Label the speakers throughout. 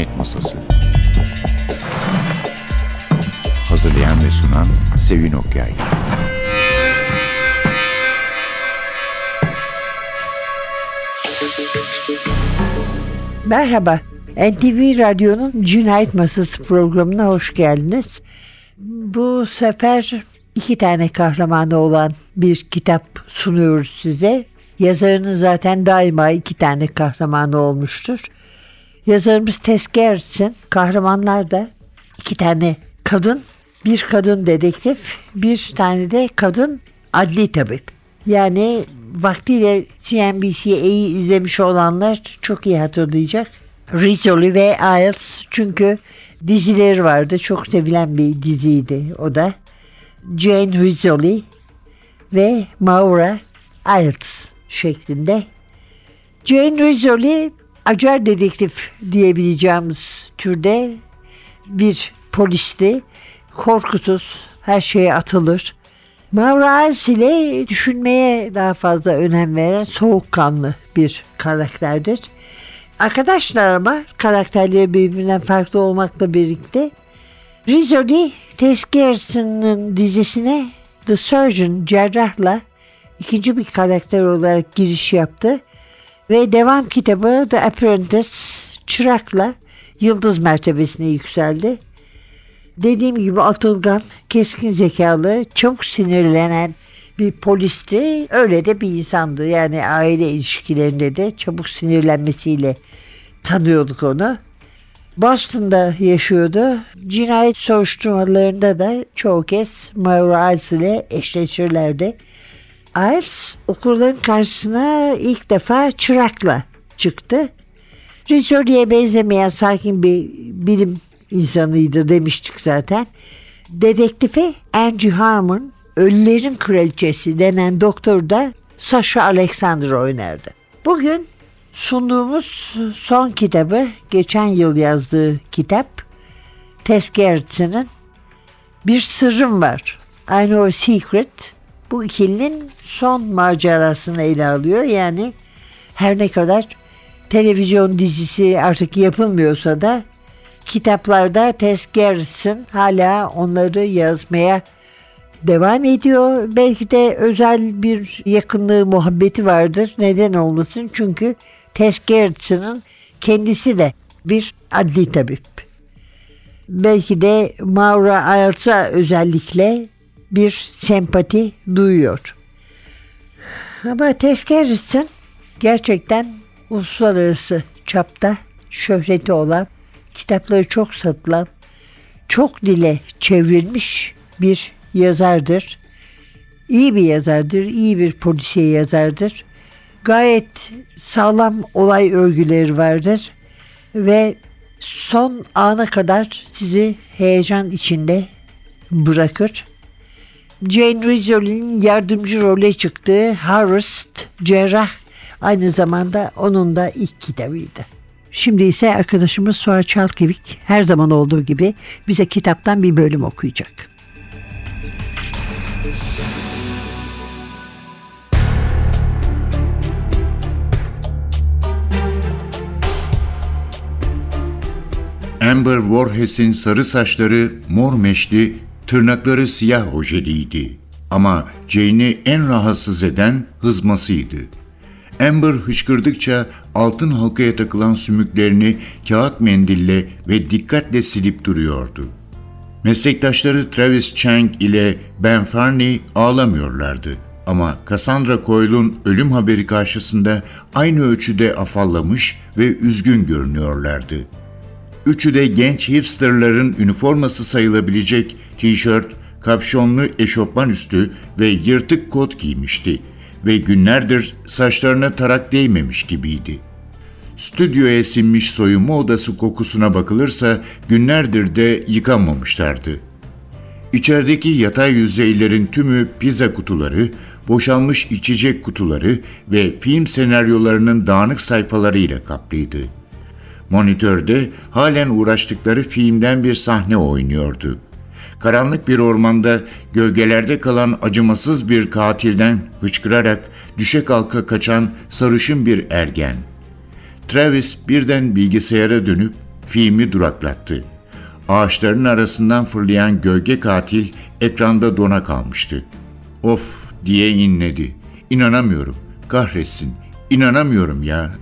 Speaker 1: Cinayet Masası Hazırlayan ve sunan Sevin Okyay
Speaker 2: Merhaba, NTV Radyo'nun Cinayet Masası programına hoş geldiniz. Bu sefer iki tane kahramanı olan bir kitap sunuyoruz size. Yazarının zaten daima iki tane kahramanı olmuştur. Yazarımız Tess Gerritsen, kahramanlar da iki tane kadın, bir kadın dedektif, bir tane de kadın adli tabip. Yani vaktiyle CNBC'yi izlemiş olanlar çok iyi hatırlayacak. Rizzoli ve Isles çünkü dizileri vardı. Çok sevilen bir diziydi o da. Jane Rizzoli ve Maura Isles şeklinde. Jane Rizzoli acar dedektif diyebileceğimiz türde bir polisti. Korkusuz, her şeye atılır. Isles ile düşünmeye daha fazla önem veren soğukkanlı bir karakterdir. Arkadaşlar ama karakterleri birbirinden farklı olmakla birlikte Rizzoli Tess Gerrison'ın dizisine The Surgeon cerrahla ikinci bir karakter olarak giriş yaptı ve devam kitabı The Apprentice çırakla yıldız mertebesine yükseldi. Dediğim gibi atılgan, keskin zekalı, çabuk sinirlenen bir polisti. Öyle de bir insandı. Yani aile ilişkilerinde de çabuk sinirlenmesiyle tanıyorduk onu. Boston'da yaşıyordu. Cinayet soruşturmalarında da çoğu kez Iles ile eşleşirlerdi. Iles okulların karşısına ilk defa çırakla çıktı. Rizzoli'ye benzemeyen sakin bir bilim insanıydı demiştik zaten. Dedektifi Angie Harmon, Ölülerin Kraliçesi denen doktor da Sasha Alexander oynardı. Bugün sunduğumuz son kitabı geçen yıl yazdığı kitap Tess Gerritsen'in Bir Sırrım Var I Know a Secret bu ikilinin son macerasını ele alıyor. Yani her ne kadar televizyon dizisi artık yapılmıyorsa da kitaplarda Tess Gerritsen hala onları yazmaya devam ediyor. Belki de özel bir yakınlığı, muhabbeti vardır. Neden olmasın? Çünkü Tess Gerritsen'ın kendisi de bir adli tabip. Belki de Maura Iles'a özellikle bir sempati duyuyor. Ama Tess Gerritsen gerçekten uluslararası çapta şöhreti olan, kitapları çok satılan, çok dile çevrilmiş bir yazardır. İyi bir yazardır, iyi bir polisiye yazardır. Gayet sağlam olay örgüleri vardır ve son ana kadar sizi heyecan içinde bırakır. Jane Rizzoli'nin yardımcı role çıktığı Harvest Cerrah aynı zamanda onun da ilk kitabıydı. Şimdi ise arkadaşımız Suat Çalkevik her zaman olduğu gibi bize kitaptan bir bölüm okuyacak.
Speaker 1: Amber Voorhees'in sarı saçları mor meşli, tırnakları siyah ojeliydi. Ama Jane'i en rahatsız eden hızmasıydı. Amber hıçkırdıkça altın halkaya takılan sümüklerini kağıt mendille ve dikkatle silip duruyordu. Meslektaşları Travis Chang ile Ben Farney ağlamıyorlardı. Ama Cassandra Coyle'un ölüm haberi karşısında aynı ölçüde afallamış ve üzgün görünüyorlardı. Üçü de genç hipsterların üniforması sayılabilecek tişört, kapşonlu eşofman üstü ve yırtık kot giymişti ve günlerdir saçlarına tarak değmemiş gibiydi. Stüdyoya sinmiş soyunma odası kokusuna bakılırsa günlerdir de yıkanmamışlardı. İçerideki yatay yüzeylerin tümü pizza kutuları, boşalmış içecek kutuları ve film senaryolarının dağınık sayfalarıyla kaplıydı. Monitörde halen uğraştıkları filmden bir sahne oynuyordu. Karanlık bir ormanda gölgelerde kalan acımasız bir katilden hıçkırarak düşe kalka kaçan sarışın bir ergen. Travis birden bilgisayara dönüp filmi duraklattı. Ağaçların arasından fırlayan gölge katil ekranda dona kalmıştı. Of diye inledi. İnanamıyorum. Kahretsin. İnanamıyorum ya.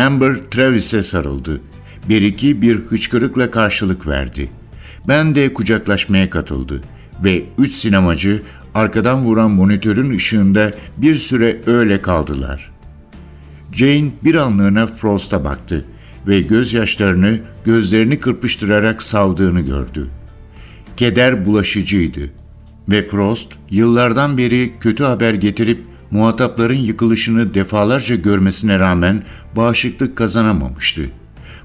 Speaker 1: Amber Travis'e sarıldı. Bir iki bir hıçkırıkla karşılık verdi. Ben de kucaklaşmaya katıldı ve üç sinemacı arkadan vuran monitörün ışığında bir süre öyle kaldılar. Jane bir anlığına Frost'a baktı ve gözyaşlarını gözlerini kırpıştırarak savdığını gördü. Keder bulaşıcıydı ve Frost yıllardan beri kötü haber getirip muhatapların yıkılışını defalarca görmesine rağmen bağışıklık kazanamamıştı.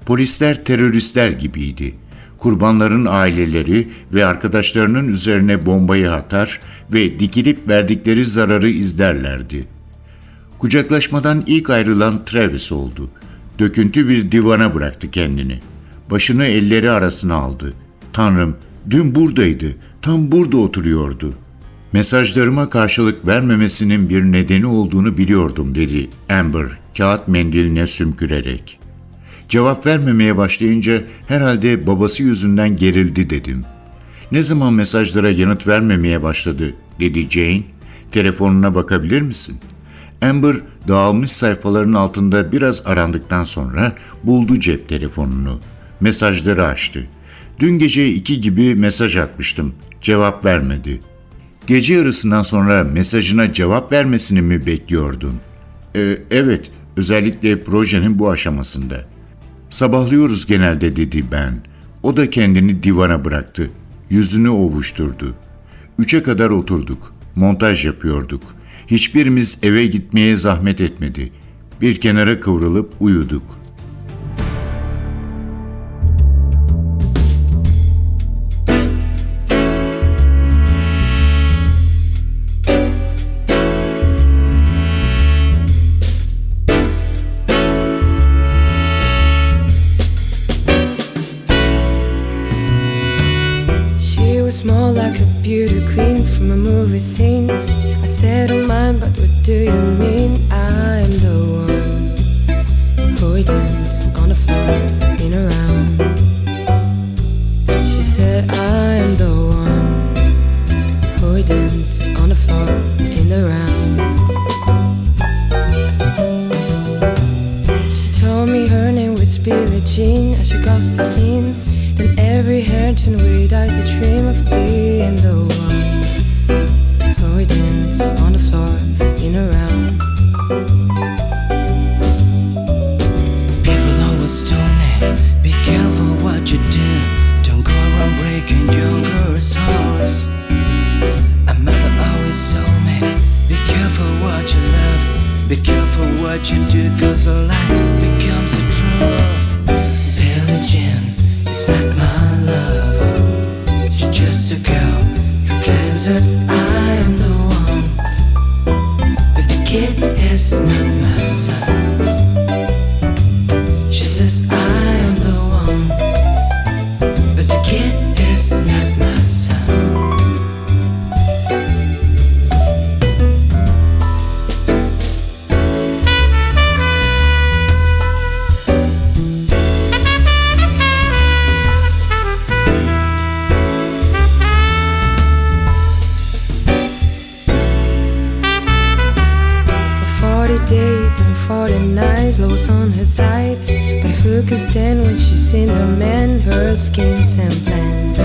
Speaker 1: Polisler teröristler gibiydi. Kurbanların aileleri ve arkadaşlarının üzerine bombayı atar ve dikilip verdikleri zararı izlerlerdi. Kucaklaşmadan ilk ayrılan Travis oldu. Döküntü bir divana bıraktı kendini. Başını elleri arasına aldı. Tanrım, dün buradaydı, tam burada oturuyordu. Mesajlarıma karşılık vermemesinin bir nedeni olduğunu biliyordum dedi Amber kağıt mendiline sümkürerek. Cevap vermemeye başlayınca herhalde babası yüzünden gerildi dedim. Ne zaman mesajlara yanıt vermemeye başladı dedi Jane. Telefonuna bakabilir misin? Amber dağılmış sayfaların altında biraz arandıktan sonra buldu cep telefonunu. Mesajları açtı. Dün gece iki gibi mesaj atmıştım. Cevap vermedi. Gece yarısından sonra mesajına cevap vermesini mi bekliyordun? Ee, evet, özellikle projenin bu aşamasında. Sabahlıyoruz genelde dedi ben. O da kendini divana bıraktı. Yüzünü ovuşturdu. Üçe kadar oturduk. Montaj yapıyorduk. Hiçbirimiz eve gitmeye zahmet etmedi. Bir kenara kıvrılıp uyuduk.
Speaker 3: receive. Because I like 40 nights, love was on her side. But who can stand when she's seen the man, her skins and plans?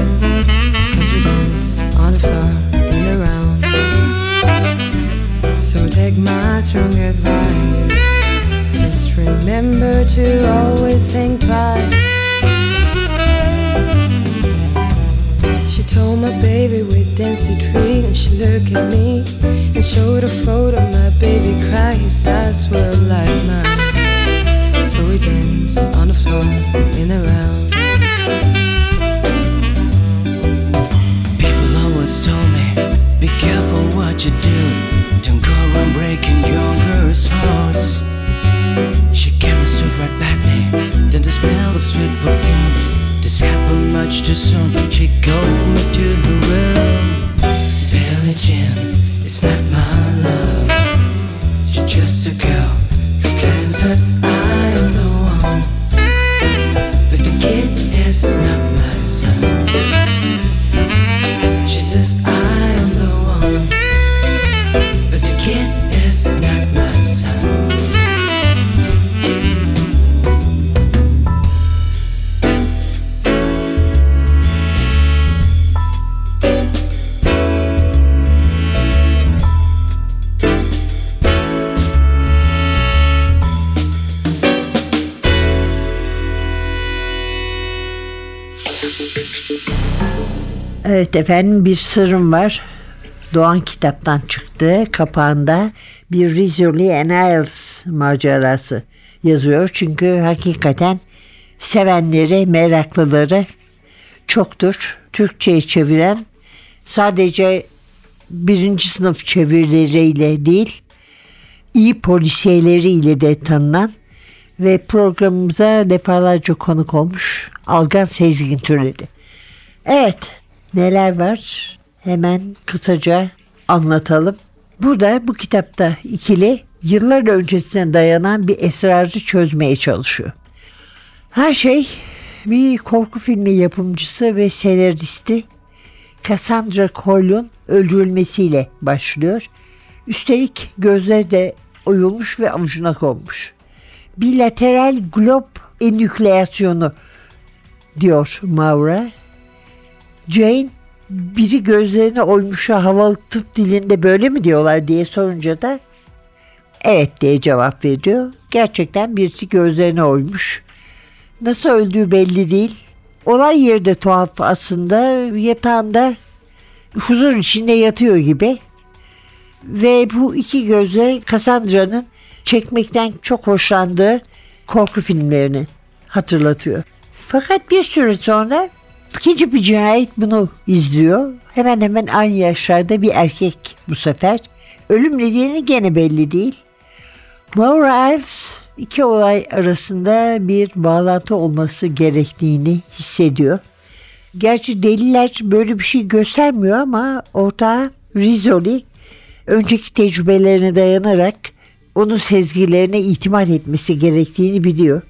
Speaker 3: Cause we dance on the floor in the round. So take my strong advice. Just remember to always think twice. Told my baby with dancing treat and she looked at me and showed a photo of my baby cry his eyes were like mine so we danced on the floor in a round
Speaker 4: People always told me, be careful what you do. Don't go around breaking young girls' hearts. She came and stood right by me. Then the smell of sweet perfume. Happened much too soon. She called me to her room. Billie Jean is not my love. She's just a girl who claims that
Speaker 2: Evet efendim bir sırrım var. Doğan kitaptan çıktı. Kapağında bir Rizzoli and Isles macerası yazıyor. Çünkü hakikaten sevenleri, meraklıları çoktur. Türkçe'ye çeviren sadece birinci sınıf çevirileriyle değil, iyi polisiyeleriyle de tanınan ve programımıza defalarca konuk olmuş Algan Sezgin türedi. Evet, neler var? Hemen kısaca anlatalım. Burada bu kitapta ikili yıllar öncesine dayanan bir esrarı çözmeye çalışıyor. Her şey bir korku filmi yapımcısı ve senaristi Cassandra Coyle'un öldürülmesiyle başlıyor. Üstelik gözler de oyulmuş ve avucuna konmuş. Bilateral glob enükleasyonu diyor Maura. Jane biri gözlerine oymuşa havalı tıp dilinde böyle mi diyorlar diye sorunca da evet diye cevap veriyor. Gerçekten birisi gözlerine oymuş. Nasıl öldüğü belli değil. Olay yeri de tuhaf aslında. Yatağında huzur içinde yatıyor gibi. Ve bu iki gözle Cassandra'nın çekmekten çok hoşlandığı korku filmlerini hatırlatıyor. Fakat bir süre sonra ikinci bir cinayet bunu izliyor. Hemen hemen aynı yaşlarda bir erkek bu sefer. Ölüm nedeni gene belli değil. Maura Iles iki olay arasında bir bağlantı olması gerektiğini hissediyor. Gerçi deliller böyle bir şey göstermiyor ama ortağı Rizzoli önceki tecrübelerine dayanarak onun sezgilerine itimat etmesi gerektiğini biliyor.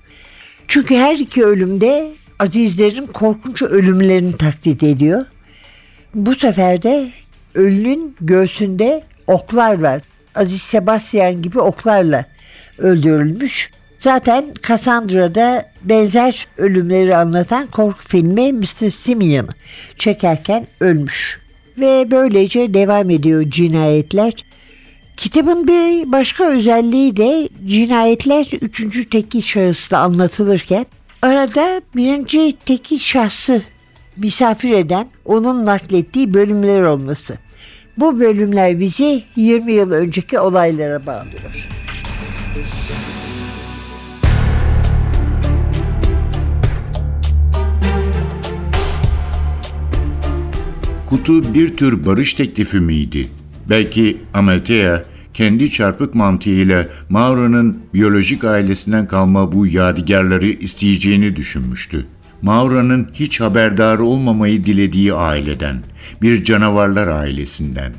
Speaker 2: Çünkü her iki ölümde Azizlerin korkunç ölümlerini taklit ediyor. Bu sefer de ölünün göğsünde oklar var. Aziz Sebastian gibi oklarla öldürülmüş. Zaten Cassandra'da benzer ölümleri anlatan korku filmi Mr. Simeon çekerken ölmüş. Ve böylece devam ediyor cinayetler. Kitabın bir başka özelliği de cinayetler üçüncü tekil şahısla anlatılırken arada birinci tekil şahsı misafir eden onun naklettiği bölümler olması. Bu bölümler bizi 20 yıl önceki olaylara bağlıyor.
Speaker 1: Kutu bir tür barış teklifi miydi? Belki Amalthea kendi çarpık mantığıyla Maura'nın biyolojik ailesinden kalma bu yadigarları isteyeceğini düşünmüştü. Maura'nın hiç haberdar olmamayı dilediği aileden, bir canavarlar ailesinden.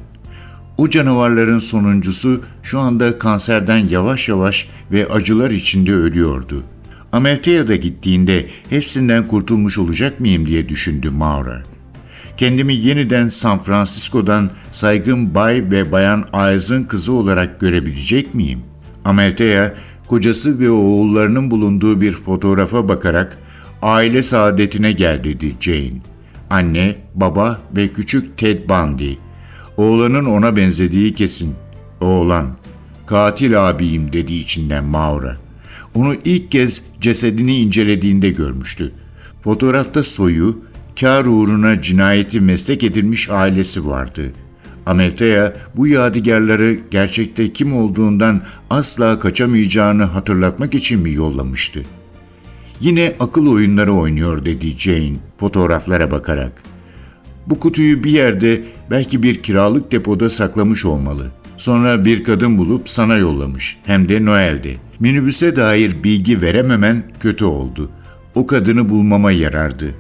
Speaker 1: O canavarların sonuncusu şu anda kanserden yavaş yavaş ve acılar içinde ölüyordu. Amalthea'da gittiğinde hepsinden kurtulmuş olacak mıyım diye düşündü Maura. Kendimi yeniden San Francisco'dan saygın bay ve bayan Ayaz'ın kızı olarak görebilecek miyim? Amalthea, kocası ve oğullarının bulunduğu bir fotoğrafa bakarak aile saadetine gel dedi Jane. Anne, baba ve küçük Ted Bundy. Oğlanın ona benzediği kesin. Oğlan, katil abiyim dedi içinden Maura. Onu ilk kez cesedini incelediğinde görmüştü. Fotoğrafta soyu, kar uğruna cinayeti meslek edilmiş ailesi vardı. Ameltea bu yadigarları gerçekte kim olduğundan asla kaçamayacağını hatırlatmak için mi yollamıştı? Yine akıl oyunları oynuyor dedi Jane fotoğraflara bakarak. Bu kutuyu bir yerde belki bir kiralık depoda saklamış olmalı. Sonra bir kadın bulup sana yollamış. Hem de Noel'de. Minibüse dair bilgi verememen kötü oldu. O kadını bulmama yarardı.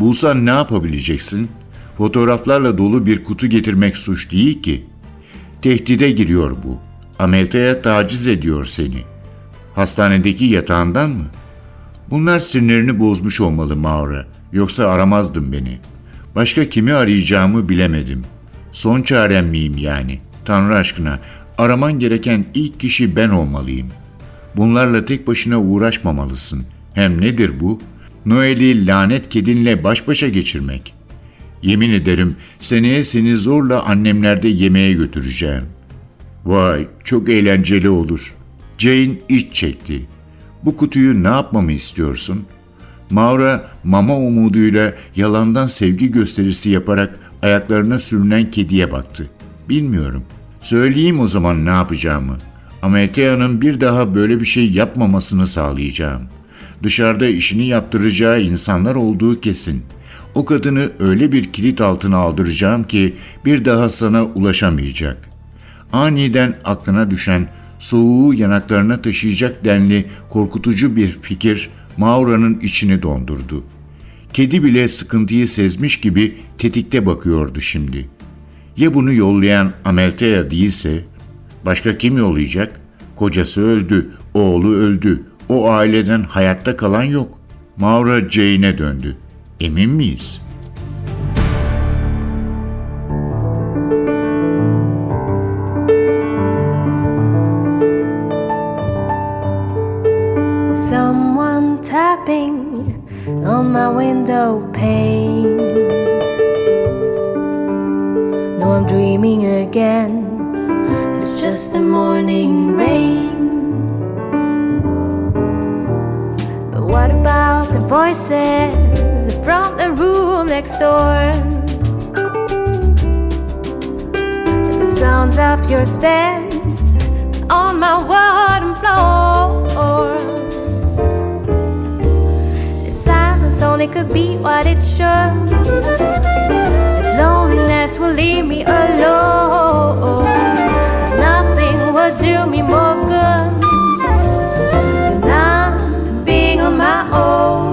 Speaker 1: Bulsan ne yapabileceksin? Fotoğraflarla dolu bir kutu getirmek suç değil ki. Tehdide giriyor bu. Amelta'ya taciz ediyor seni. Hastanedeki yatağından mı? Bunlar sinirlerini bozmuş olmalı Maura. Yoksa aramazdın beni. Başka kimi arayacağımı bilemedim. Son çarem miyim yani? Tanrı aşkına araman gereken ilk kişi ben olmalıyım. Bunlarla tek başına uğraşmamalısın. Hem nedir bu? Noel'i lanet kedinle baş başa geçirmek. Yemin ederim seneye seni zorla annemlerde yemeğe götüreceğim. Vay çok eğlenceli olur. Jane iç çekti. Bu kutuyu ne yapmamı istiyorsun? Maura mama umuduyla yalandan sevgi gösterisi yaparak ayaklarına sürünen kediye baktı. Bilmiyorum. Söyleyeyim o zaman ne yapacağımı. Ameltea'nın bir daha böyle bir şey yapmamasını sağlayacağım. Dışarıda işini yaptıracağı insanlar olduğu kesin. O kadını öyle bir kilit altına aldıracağım ki bir daha sana ulaşamayacak. Aniden aklına düşen, soğuğu yanaklarına taşıyacak denli korkutucu bir fikir Maura'nın içini dondurdu. Kedi bile sıkıntıyı sezmiş gibi tetikte bakıyordu şimdi. Ya bunu yollayan Ameltea değilse? Başka kim yollayacak? Kocası öldü, oğlu öldü. O aileden hayatta kalan yok. Maura Jane'e döndü. Emin miyiz?''
Speaker 3: Someone tapping on my window pane. No, I'm dreaming again. It's just the morning rain. The voices from the room next door? The sounds of your steps on my wooden floor. The silence only could be what it should. If loneliness will leave me alone, nothing will do me more good than not being on my own.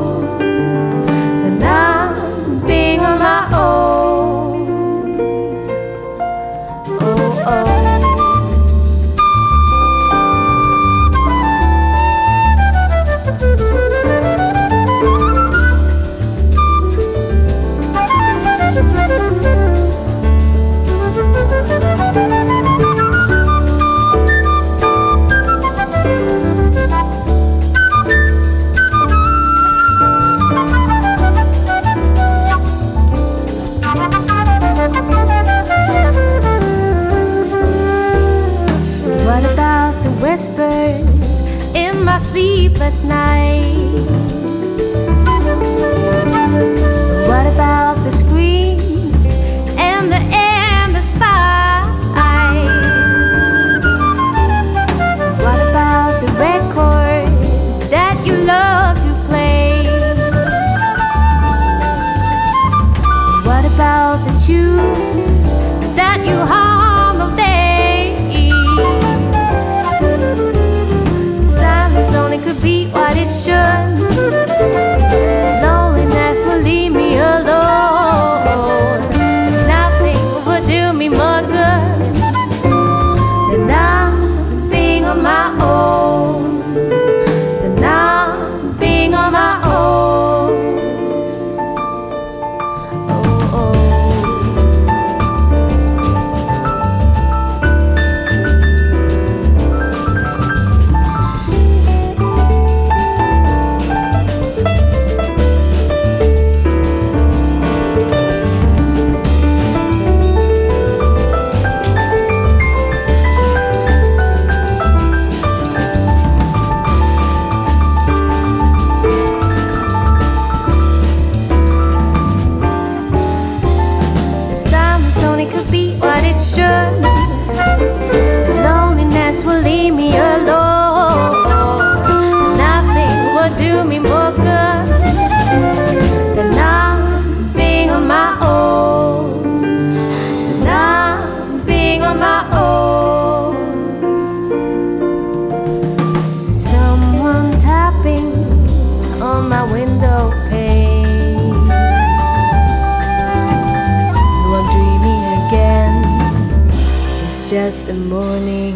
Speaker 3: A morning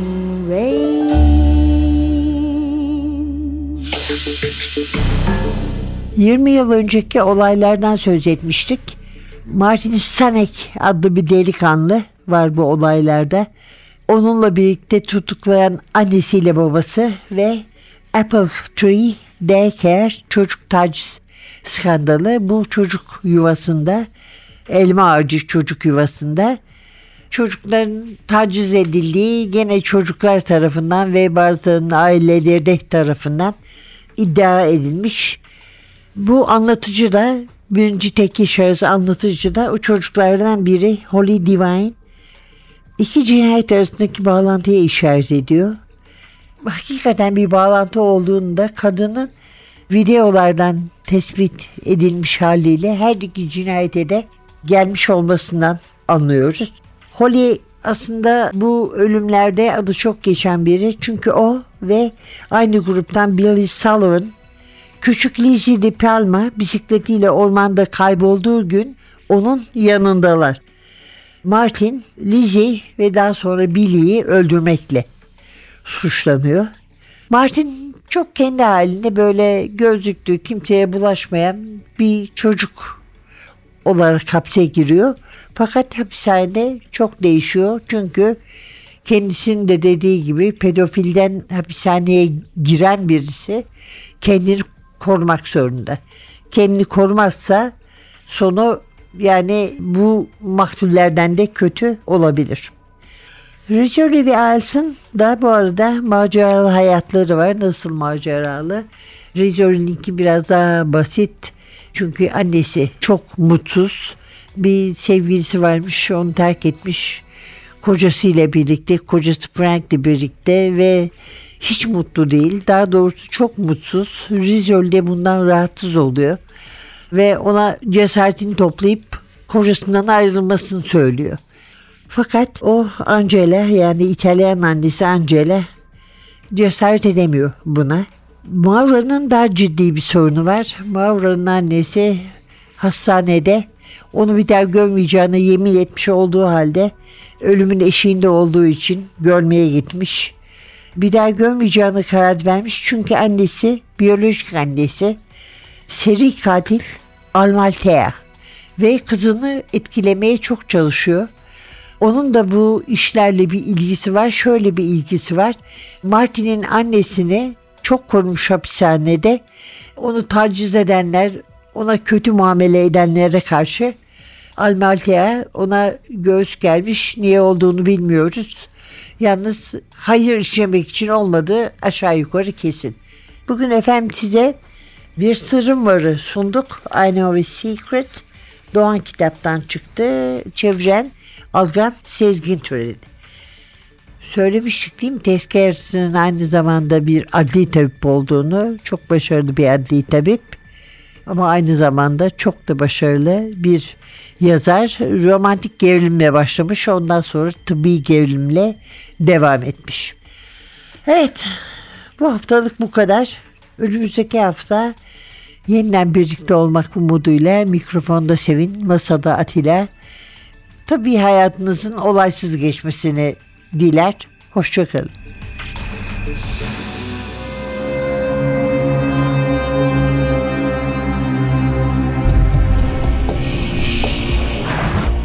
Speaker 3: rain.
Speaker 2: 20 yıl önceki olaylardan söz etmiştik. Martin Sanek adlı bir delikanlı var bu olaylarda. Onunla birlikte tutuklayan annesiyle babası ve Apple Tree Daycare çocuk taciz skandalı bu çocuk yuvasında elma ağacı çocuk yuvasında çocukların taciz edildiği gene çocuklar tarafından ve bazılarının aileleri tarafından iddia edilmiş. Bu anlatıcı da birinci teki şahıs anlatıcı da o çocuklardan biri Holly Divine iki cinayet arasındaki bağlantıya işaret ediyor. Hakikaten bir bağlantı olduğunda kadının videolardan tespit edilmiş haliyle her iki cinayete de gelmiş olmasından anlıyoruz. Holly aslında bu ölümlerde adı çok geçen biri çünkü o ve aynı gruptan Billy Sullivan küçük Lizzie de Palma bisikletiyle ormanda kaybolduğu gün onun yanındalar. Martin, Lizzie ve daha sonra Billy'yi öldürmekle suçlanıyor. Martin çok kendi halinde böyle gözlüklü kimseye bulaşmayan bir çocuk olarak hapse giriyor. Fakat hapishanede çok değişiyor. Çünkü kendisinin de dediği gibi pedofilden hapishaneye giren birisi kendini korumak zorunda. Kendini korumazsa sonu yani bu maktullerden de kötü olabilir. Rizoli ve Als'ın da bu arada maceralı hayatları var. Nasıl maceralı? Rizoli'ninki biraz daha basit. Çünkü annesi çok mutsuz. Bir sevgilisi varmış, onu terk etmiş. Kocasıyla birlikte, kocası Frank'le birlikte ve hiç mutlu değil. Daha doğrusu çok mutsuz. Rizoli de bundan rahatsız oluyor. Ve ona cesaretini toplayıp kocasından ayrılmasını söylüyor. Fakat o Angela yani İtalyan annesi Angela cesaret edemiyor buna. Maura'nın daha ciddi bir sorunu var. Maura'nın annesi hastanede onu bir daha görmeyeceğine yemin etmiş olduğu halde ölümün eşiğinde olduğu için görmeye gitmiş. Bir daha görmeyeceğine karar vermiş çünkü annesi, biyolojik annesi seri katil Almaltea ve kızını etkilemeye çok çalışıyor. Onun da bu işlerle bir ilgisi var. Şöyle bir ilgisi var. Martin'in annesini çok korumuş hapishanede. Onu taciz edenler, ona kötü muamele edenlere karşı Almaltea ona göğüs gelmiş. Niye olduğunu bilmiyoruz. Yalnız hayır işlemek için olmadığı aşağı yukarı kesin. Bugün efendim size bir sırrım varı sunduk. I know a secret. Doğan kitaptan çıktı. Çeviren Algan Sezgin Türedi. Söylemiştik değil mi? Tezkeresinin aynı zamanda bir adli tabip olduğunu. Çok başarılı bir adli tabip. Ama aynı zamanda çok da başarılı bir yazar. Romantik gerilimle başlamış. Ondan sonra tıbbi gerilimle devam etmiş. Evet. Bu haftalık bu kadar. Önümüzdeki hafta yeniden birlikte olmak umuduyla mikrofonda Sevin, masada Atilla. Tabii hayatınızın olaysız geçmesini diler. Hoşçakalın.